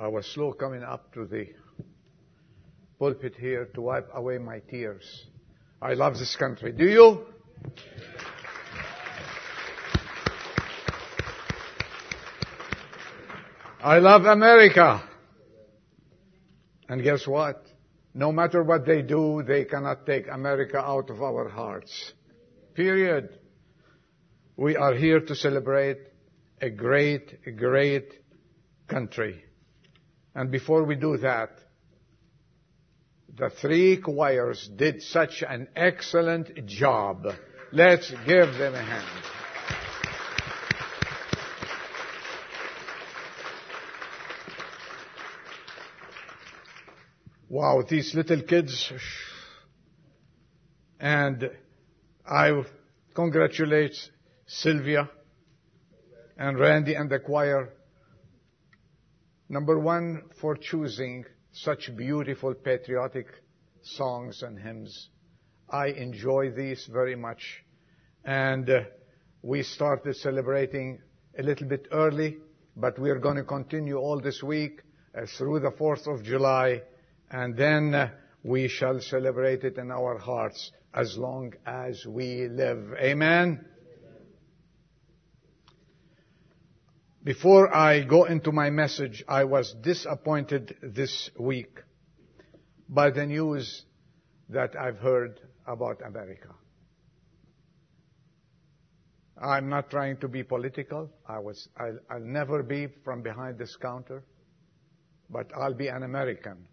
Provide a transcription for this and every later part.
I was slow coming up to the pulpit here to wipe away my tears. I love this country. Do you? I love America. And guess what? No matter what they do, they cannot take America out of our hearts. Period. We are here to celebrate a great, great country. And before we do that, the three choirs did such an excellent job. Let's give them a hand. Wow, these little kids. And I congratulate Sylvia and Randy and the choir. Number one, for choosing such beautiful patriotic songs and hymns. I enjoy these very much. And uh, we started celebrating a little bit early, but we are going to continue all this week uh, through the 4th of July, and then uh, we shall celebrate it in our hearts as long as we live. Amen. Before I go into my message, I was disappointed this week by the news that I've heard about America. I'm not trying to be political. I was, I'll, I'll never be from behind this counter, but I'll be an American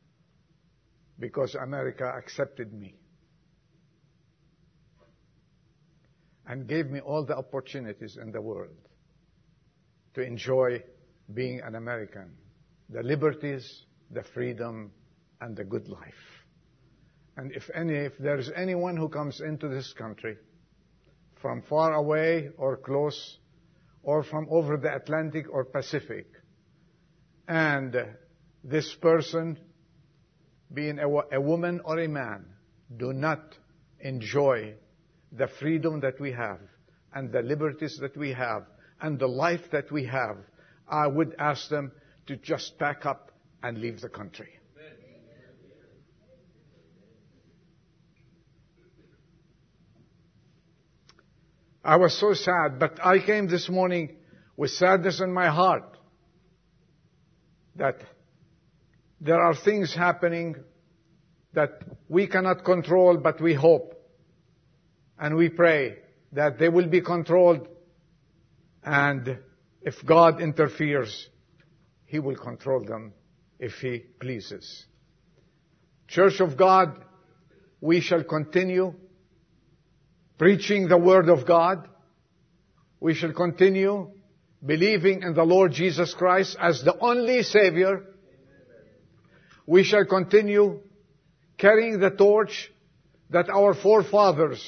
because America accepted me and gave me all the opportunities in the world to enjoy being an American. The liberties, the freedom, and the good life. And if any, if there's anyone who comes into this country from far away or close, or from over the Atlantic or Pacific, and this person, being a, a woman or a man, do not enjoy the freedom that we have and the liberties that we have and the life that we have, I would ask them to just pack up and leave the country. I was so sad, but I came this morning with sadness in my heart that there are things happening that we cannot control, but we hope and we pray that they will be controlled and if God interferes, He will control them if He pleases. Church of God, we shall continue preaching the Word of God. We shall continue believing in the Lord Jesus Christ as the only Savior. We shall continue carrying the torch that our forefathers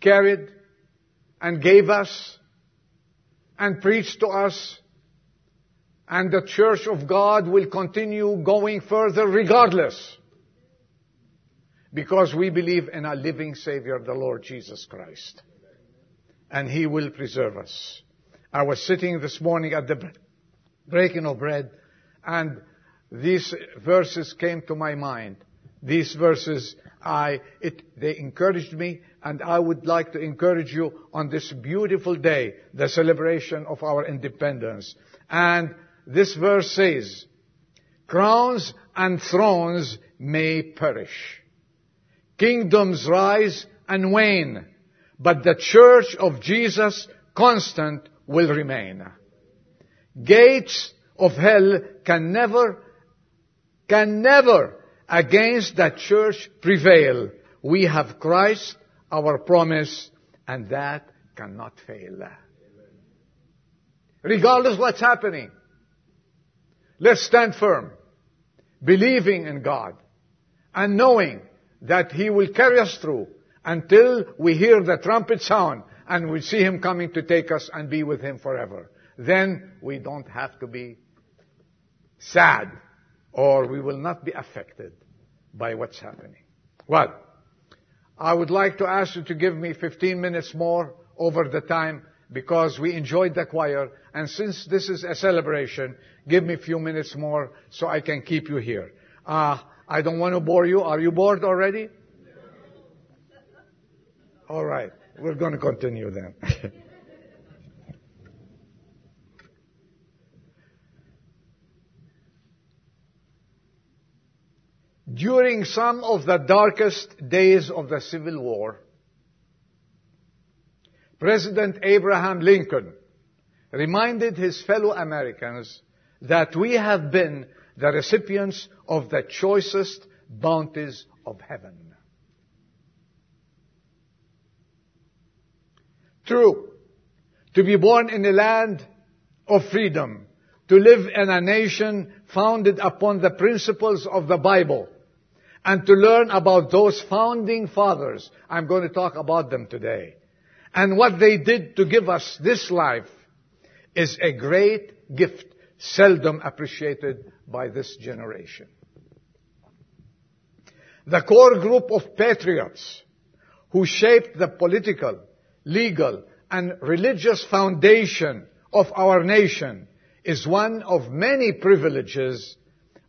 carried and gave us and preach to us. And the church of God will continue going further regardless. Because we believe in a living Savior, the Lord Jesus Christ. And He will preserve us. I was sitting this morning at the breaking of bread and these verses came to my mind. These verses, I, it, they encouraged me and I would like to encourage you on this beautiful day, the celebration of our independence. And this verse says, crowns and thrones may perish. Kingdoms rise and wane, but the church of Jesus constant will remain. Gates of hell can never, can never against that church prevail. We have Christ, our promise, and that cannot fail. Regardless what's happening, let's stand firm, believing in God, and knowing that He will carry us through until we hear the trumpet sound and we see Him coming to take us and be with Him forever. Then we don't have to be sad or we will not be affected by what's happening. Well, I would like to ask you to give me 15 minutes more over the time because we enjoyed the choir. And since this is a celebration, give me a few minutes more so I can keep you here. Uh, I don't want to bore you. Are you bored already? All right. We're going to continue then. During some of the darkest days of the Civil War, President Abraham Lincoln reminded his fellow Americans that we have been the recipients of the choicest bounties of heaven. True, to be born in a land of freedom, to live in a nation founded upon the principles of the Bible, and to learn about those founding fathers. I'm going to talk about them today. And what they did to give us this life is a great gift seldom appreciated by this generation. The core group of patriots who shaped the political, legal, and religious foundation of our nation is one of many privileges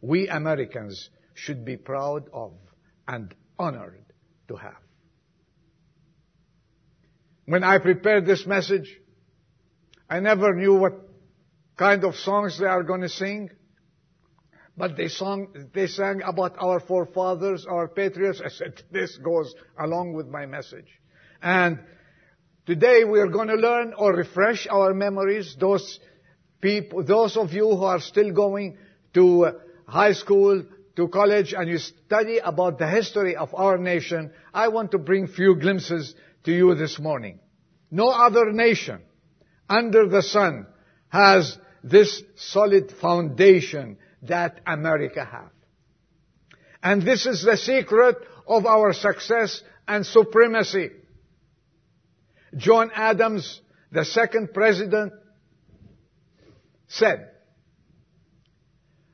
we Americans should be proud of and honored to have. When I prepared this message, I never knew what kind of songs they are going to sing. But they song, they sang about our forefathers, our patriots. I said, this goes along with my message. And today we are going to learn or refresh our memories. Those people, those of you who are still going to uh, high school, to college, and you study about the history of our nation, I want to bring few glimpses to you this morning. No other nation under the sun has this solid foundation that America has. And this is the secret of our success and supremacy. John Adams, the second president, said,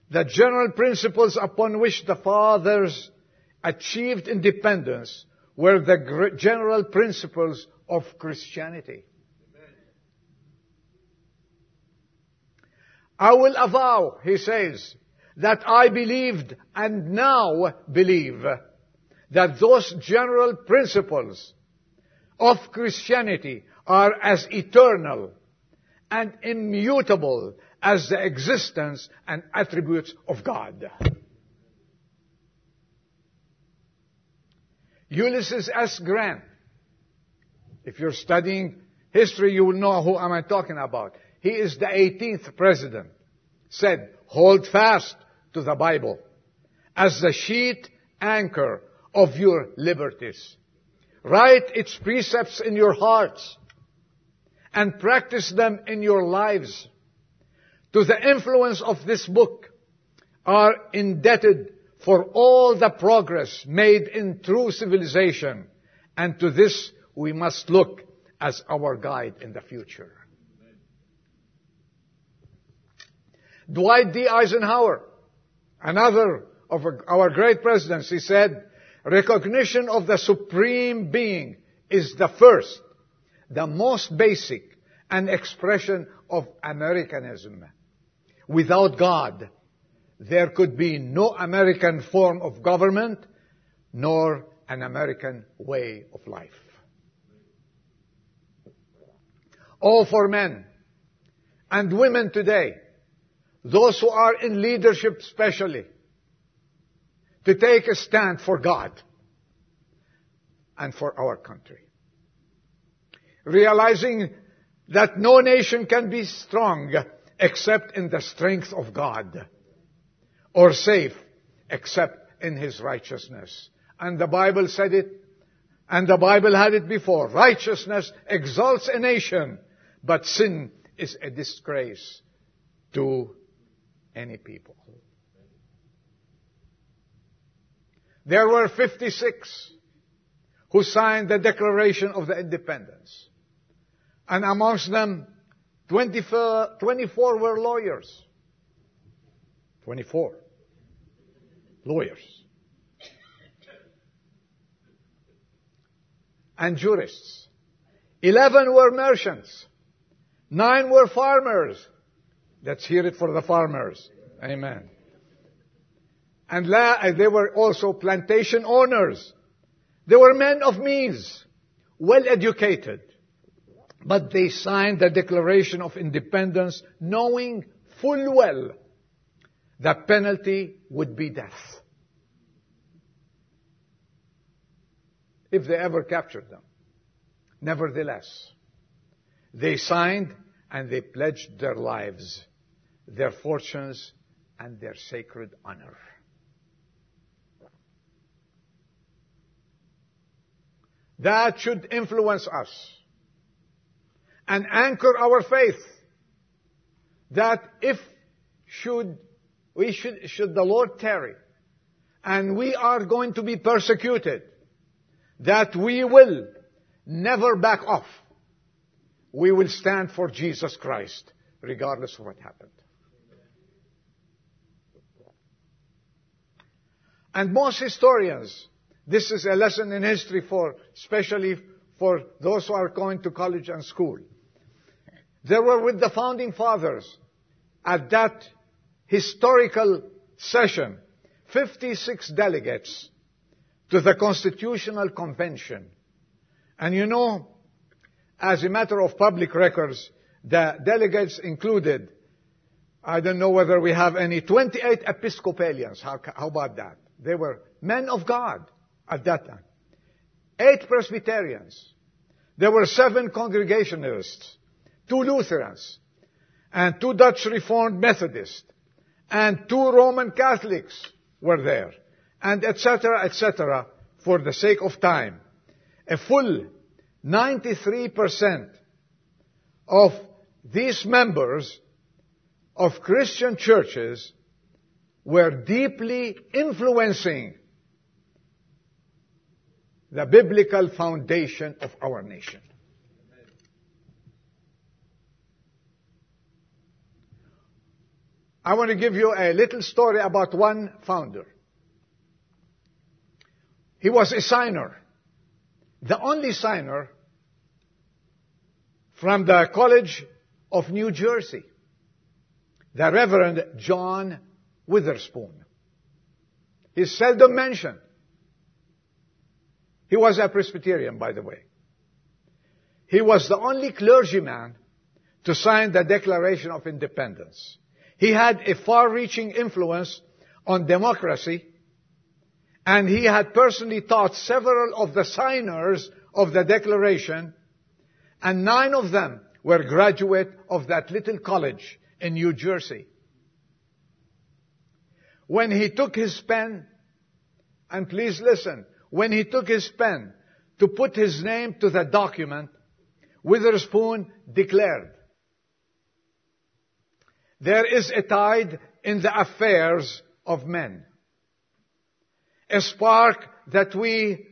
the general principles upon which the fathers achieved independence were the general principles of Christianity. I will avow, he says, that I believed and now believe that those general principles of Christianity are as eternal and immutable as the existence and attributes of God. Ulysses S. Grant, if you're studying history, you will know who am I talking about he is the 18th president, said, hold fast to the Bible as the sheet anchor of your liberties. Write its precepts in your hearts and practice them in your lives. To the influence of this book are indebted for all the progress made in true civilization and to this we must look as our guide in the future. Dwight D. Eisenhower, another of our great presidents, he said, recognition of the supreme being is the first, the most basic, and expression of Americanism. Without God, there could be no American form of government, nor an American way of life. All for men and women today those who are in leadership especially, to take a stand for God and for our country. Realizing that no nation can be strong except in the strength of God, or safe except in His righteousness. And the Bible said it, and the Bible had it before. Righteousness exalts a nation, but sin is a disgrace to any people. There were 56 who signed the Declaration of the Independence. And amongst them, 24, 24 were lawyers. 24 lawyers. And jurists. 11 were merchants. Nine were farmers. Let's hear it for the farmers. Amen. And la- they were also plantation owners. They were men of means, well educated. But they signed the Declaration of Independence knowing full well the penalty would be death. If they ever captured them. Nevertheless, they signed and they pledged their lives, their fortunes, and their sacred honor. That should influence us and anchor our faith that if should we should should the Lord tarry and we are going to be persecuted that we will never back off we will stand for Jesus Christ regardless of what happened and most historians this is a lesson in history for, especially for those who are going to college and school. They were with the founding fathers at that historical session, 56 delegates to the Constitutional Convention. And you know, as a matter of public records, the delegates included, I don't know whether we have any, 28 Episcopalians. How, how about that? They were men of God at that time. Eight Presbyterians. There were seven Congregationalists, two Lutherans, and two Dutch Reformed Methodists, and two Roman Catholics were there, and etc., etc., for the sake of time. A full 93% of these members of Christian churches were deeply influencing the biblical foundation of our nation. I want to give you a little story about one founder. He was a signer, the only signer from the College of New Jersey, the Reverend John Witherspoon. He's seldom mentioned. He was a Presbyterian, by the way. He was the only clergyman to sign the Declaration of Independence. He had a far-reaching influence on democracy, and he had personally taught several of the signers of the Declaration, and nine of them were graduate of that little college in New Jersey. When he took his pen, and please listen, when he took his pen to put his name to the document, Witherspoon declared, there is a tide in the affairs of men. A spark that we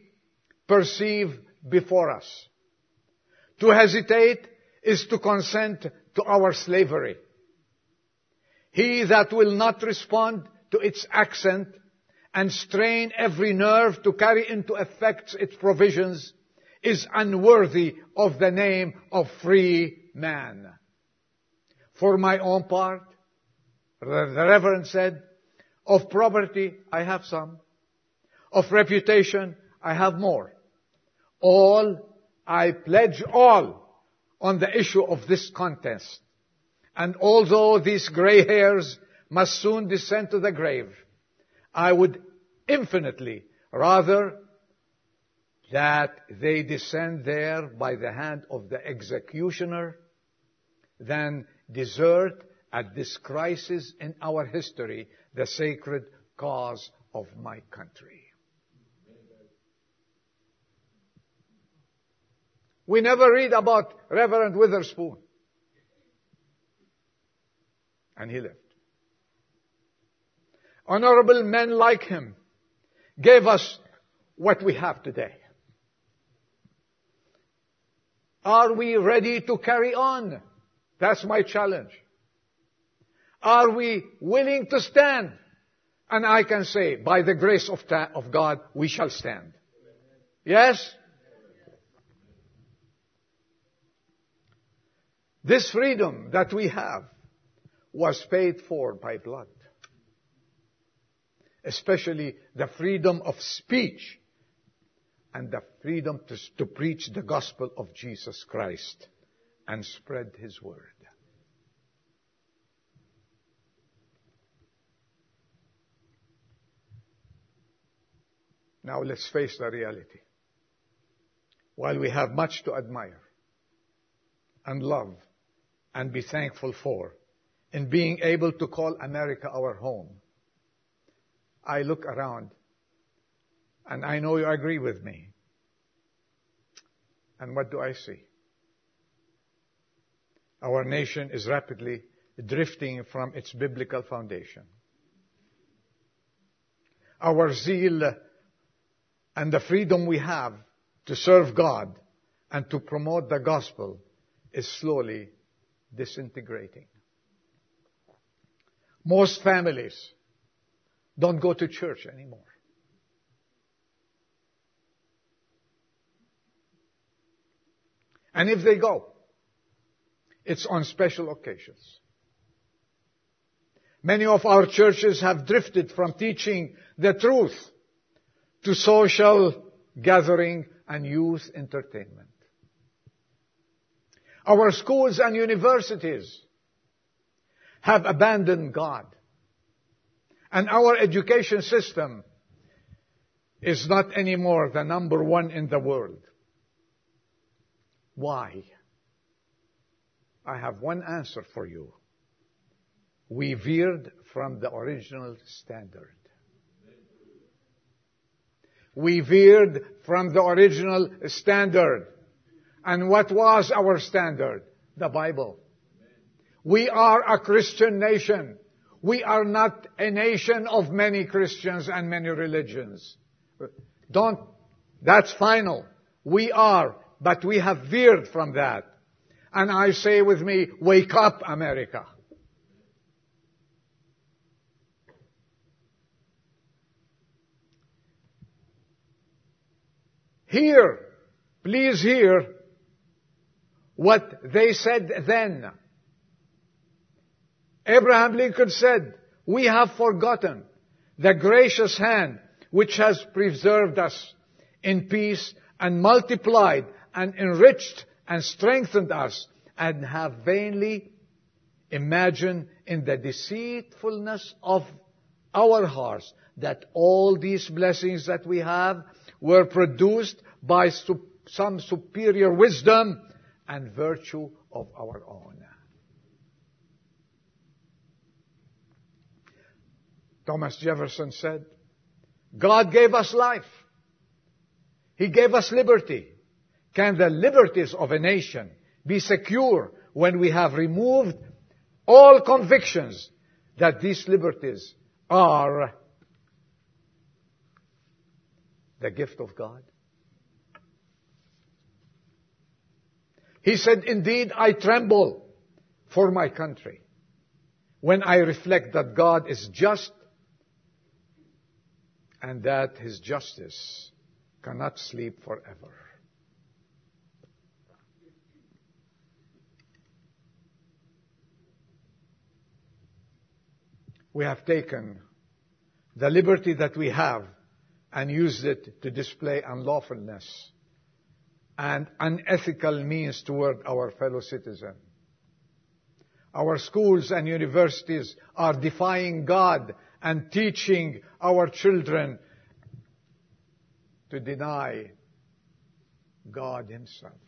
perceive before us. To hesitate is to consent to our slavery. He that will not respond to its accent and strain every nerve to carry into effect its provisions is unworthy of the name of free man. For my own part, the Reverend said, of property I have some, of reputation I have more. All, I pledge all on the issue of this contest. And although these gray hairs must soon descend to the grave, I would infinitely rather that they descend there by the hand of the executioner than desert at this crisis in our history the sacred cause of my country. We never read about Reverend Witherspoon. And he lived. Honorable men like him gave us what we have today. Are we ready to carry on? That's my challenge. Are we willing to stand? And I can say, by the grace of, ta- of God, we shall stand. Yes? This freedom that we have was paid for by blood. Especially the freedom of speech and the freedom to, to preach the gospel of Jesus Christ and spread His word. Now let's face the reality. While we have much to admire and love and be thankful for in being able to call America our home, I look around and I know you agree with me. And what do I see? Our nation is rapidly drifting from its biblical foundation. Our zeal and the freedom we have to serve God and to promote the gospel is slowly disintegrating. Most families don't go to church anymore. And if they go, it's on special occasions. Many of our churches have drifted from teaching the truth to social gathering and youth entertainment. Our schools and universities have abandoned God. And our education system is not anymore the number one in the world. Why? I have one answer for you. We veered from the original standard. We veered from the original standard. And what was our standard? The Bible. We are a Christian nation. We are not a nation of many Christians and many religions. Don't, that's final. We are, but we have veered from that. And I say with me, wake up America. Hear, please hear what they said then. Abraham Lincoln said, we have forgotten the gracious hand which has preserved us in peace and multiplied and enriched and strengthened us and have vainly imagined in the deceitfulness of our hearts that all these blessings that we have were produced by some superior wisdom and virtue of our own. Thomas Jefferson said, God gave us life. He gave us liberty. Can the liberties of a nation be secure when we have removed all convictions that these liberties are the gift of God. He said, indeed, I tremble for my country when I reflect that God is just and that his justice cannot sleep forever. We have taken the liberty that we have and used it to display unlawfulness and unethical means toward our fellow citizen. Our schools and universities are defying God and teaching our children to deny God Himself.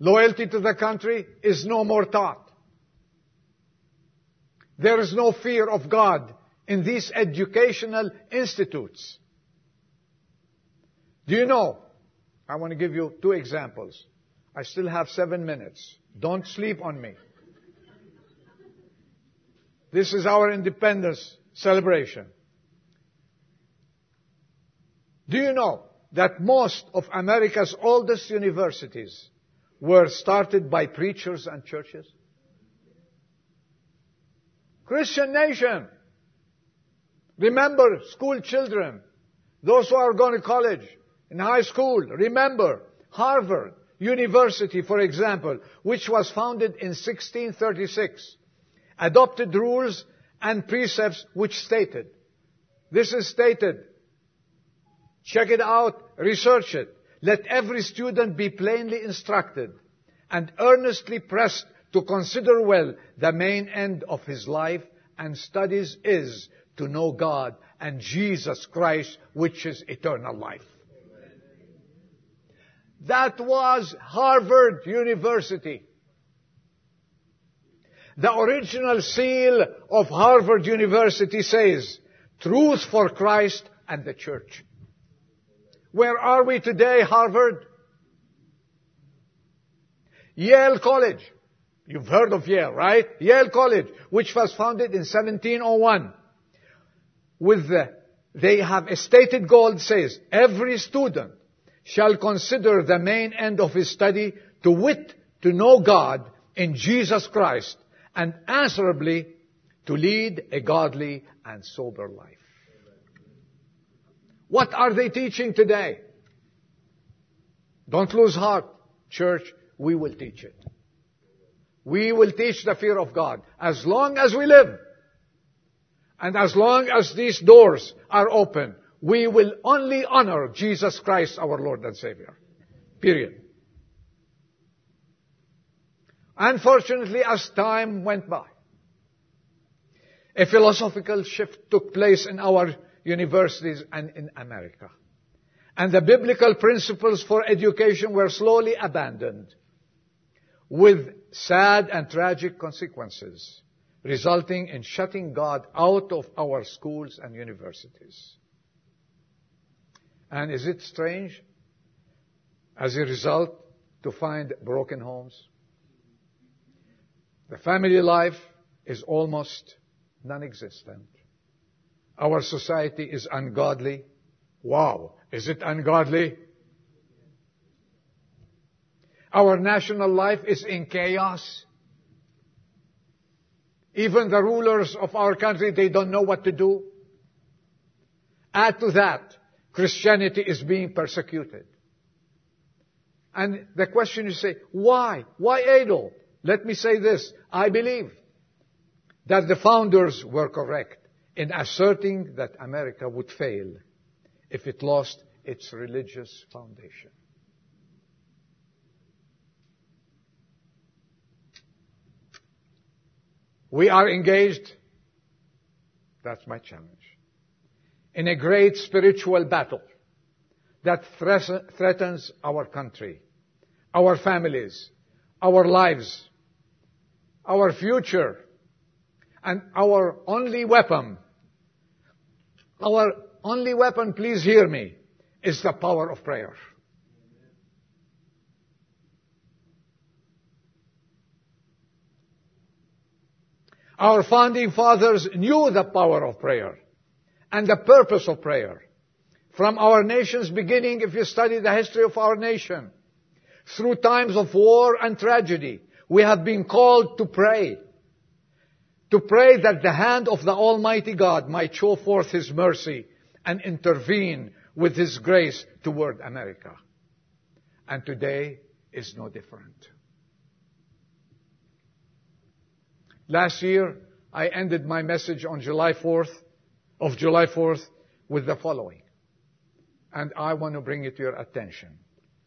Loyalty to the country is no more taught. There is no fear of God in these educational institutes. Do you know? I want to give you two examples. I still have seven minutes. Don't sleep on me. This is our independence celebration. Do you know that most of America's oldest universities were started by preachers and churches? Christian nation. Remember, school children, those who are going to college, in high school. Remember, Harvard University, for example, which was founded in 1636, adopted rules and precepts which stated, this is stated, check it out, research it, let every student be plainly instructed and earnestly pressed to consider well the main end of his life and studies is to know God and Jesus Christ, which is eternal life. That was Harvard University. The original seal of Harvard University says, truth for Christ and the church. Where are we today, Harvard? Yale College. You've heard of Yale, right? Yale College, which was founded in 1701. With the, they have a stated goal says, every student shall consider the main end of his study to wit, to know God in Jesus Christ, and answerably to lead a godly and sober life. What are they teaching today? Don't lose heart, church. We will teach it. We will teach the fear of God as long as we live. And as long as these doors are open, we will only honor Jesus Christ, our Lord and Savior. Period. Unfortunately, as time went by, a philosophical shift took place in our universities and in America. And the biblical principles for education were slowly abandoned with sad and tragic consequences, resulting in shutting God out of our schools and universities. And is it strange, as a result, to find broken homes? The family life is almost non-existent. Our society is ungodly. Wow. Is it ungodly? Our national life is in chaos. Even the rulers of our country, they don't know what to do. Add to that, Christianity is being persecuted. And the question you say, why? Why Adolf? Let me say this. I believe that the founders were correct in asserting that America would fail if it lost its religious foundation. We are engaged, that's my challenge, in a great spiritual battle that threatens our country, our families, our lives, our future, and our only weapon, our only weapon, please hear me, is the power of prayer. Our founding fathers knew the power of prayer and the purpose of prayer. From our nation's beginning, if you study the history of our nation, through times of war and tragedy, we have been called to pray. To pray that the hand of the Almighty God might show forth His mercy and intervene with His grace toward America. And today is no different. Last year, I ended my message on July 4th, of July 4th, with the following. And I want to bring it to your attention.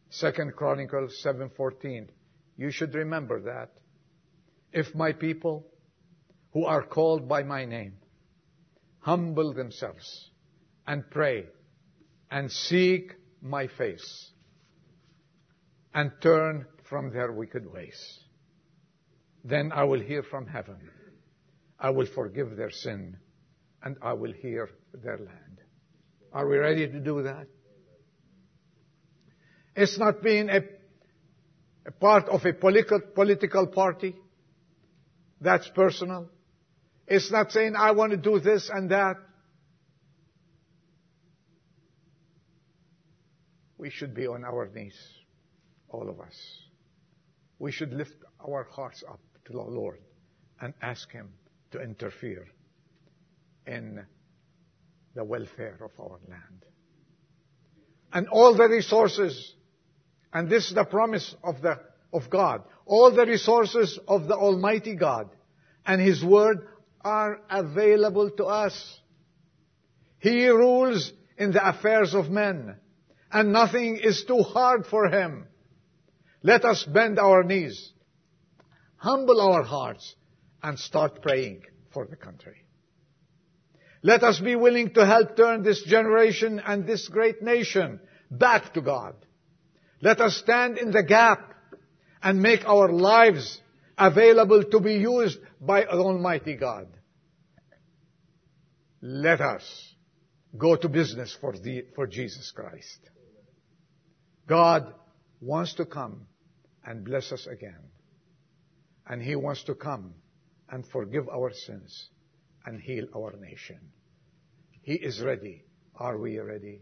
Second Chronicles 7:14. You should remember that. If my people who are called by my name humble themselves and pray and seek my face and turn from their wicked ways, then I will hear from heaven. I will forgive their sin and I will hear their land. Are we ready to do that? It's not being a, a part of a political, political party. That's personal. It's not saying I want to do this and that. We should be on our knees, all of us. We should lift our hearts up to the Lord and ask Him to interfere in the welfare of our land. and all the resources, and this is the promise of the, of God, all the resources of the Almighty God and His Word are available to us. He rules in the affairs of men, and nothing is too hard for Him. Let us bend our knees, humble our hearts, and start praying for the country. Let us be willing to help turn this generation and this great nation back to God. Let us stand in the gap and make our lives available to be used by Almighty God. Let us go to business for, the, for Jesus Christ. God wants to come and bless us again. And He wants to come and forgive our sins and heal our nation. He is ready. Are we ready?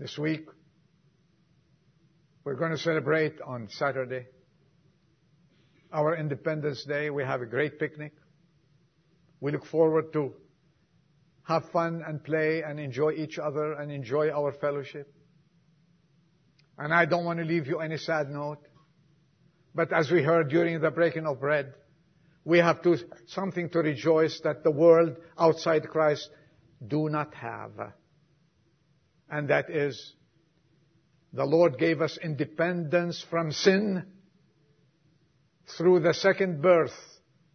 This week, we're going to celebrate on Saturday our Independence Day. We have a great picnic. We look forward to have fun and play and enjoy each other and enjoy our fellowship. And I don't want to leave you any sad note. But as we heard during the breaking of bread, we have to, something to rejoice that the world outside Christ do not have and that is the Lord gave us independence from sin through the second birth.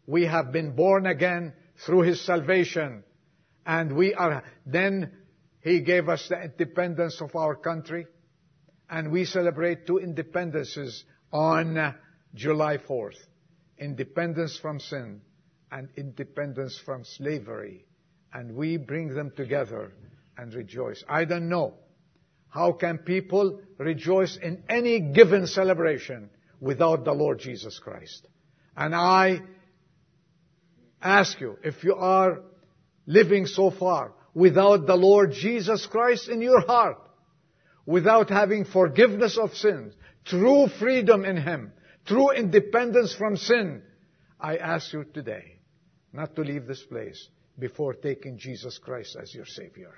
We have been born again through His salvation. And we are, then He gave us the independence of our country. And we celebrate two independences on July 4th. Independence from sin and independence from slavery. And we bring them together and rejoice. I don't know. How can people rejoice in any given celebration without the Lord Jesus Christ? And I ask you, if you are living so far without the Lord Jesus Christ in your heart, without having forgiveness of sins, true freedom in Him, true independence from sin, I ask you today not to leave this place before taking Jesus Christ as your Savior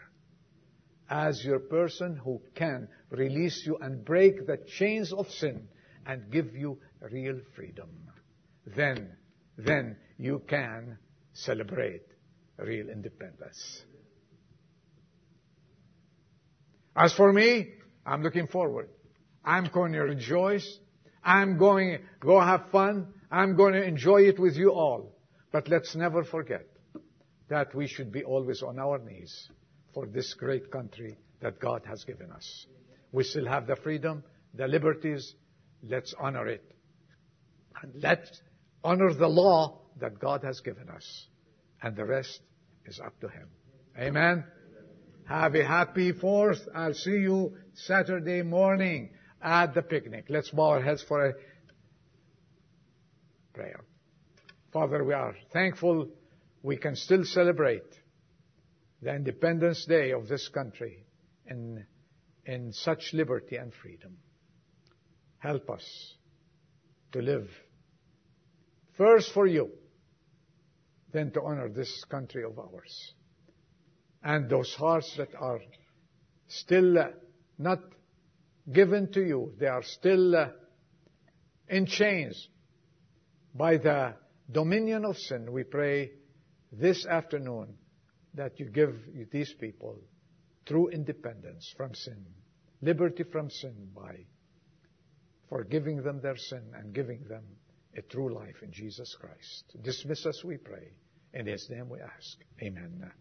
as your person who can release you and break the chains of sin and give you real freedom. Then, then you can celebrate real independence. As for me, I'm looking forward. I'm going to rejoice. I'm going to go have fun. I'm going to enjoy it with you all. But let's never forget that we should be always on our knees for this great country that God has given us. We still have the freedom, the liberties. Let's honor it. And let's honor the law that God has given us. And the rest is up to Him. Amen. Have a happy fourth. I'll see you Saturday morning at the picnic. Let's bow our heads for a prayer. Father, we are thankful we can still celebrate the Independence Day of this country in, in such liberty and freedom. Help us to live first for you, then to honor this country of ours. And those hearts that are still uh, not given to you, they are still uh, in chains by the dominion of sin. We pray this afternoon that you give these people true independence from sin, liberty from sin by forgiving them their sin and giving them a true life in Jesus Christ. Dismiss us, we pray. In His name we ask. Amen.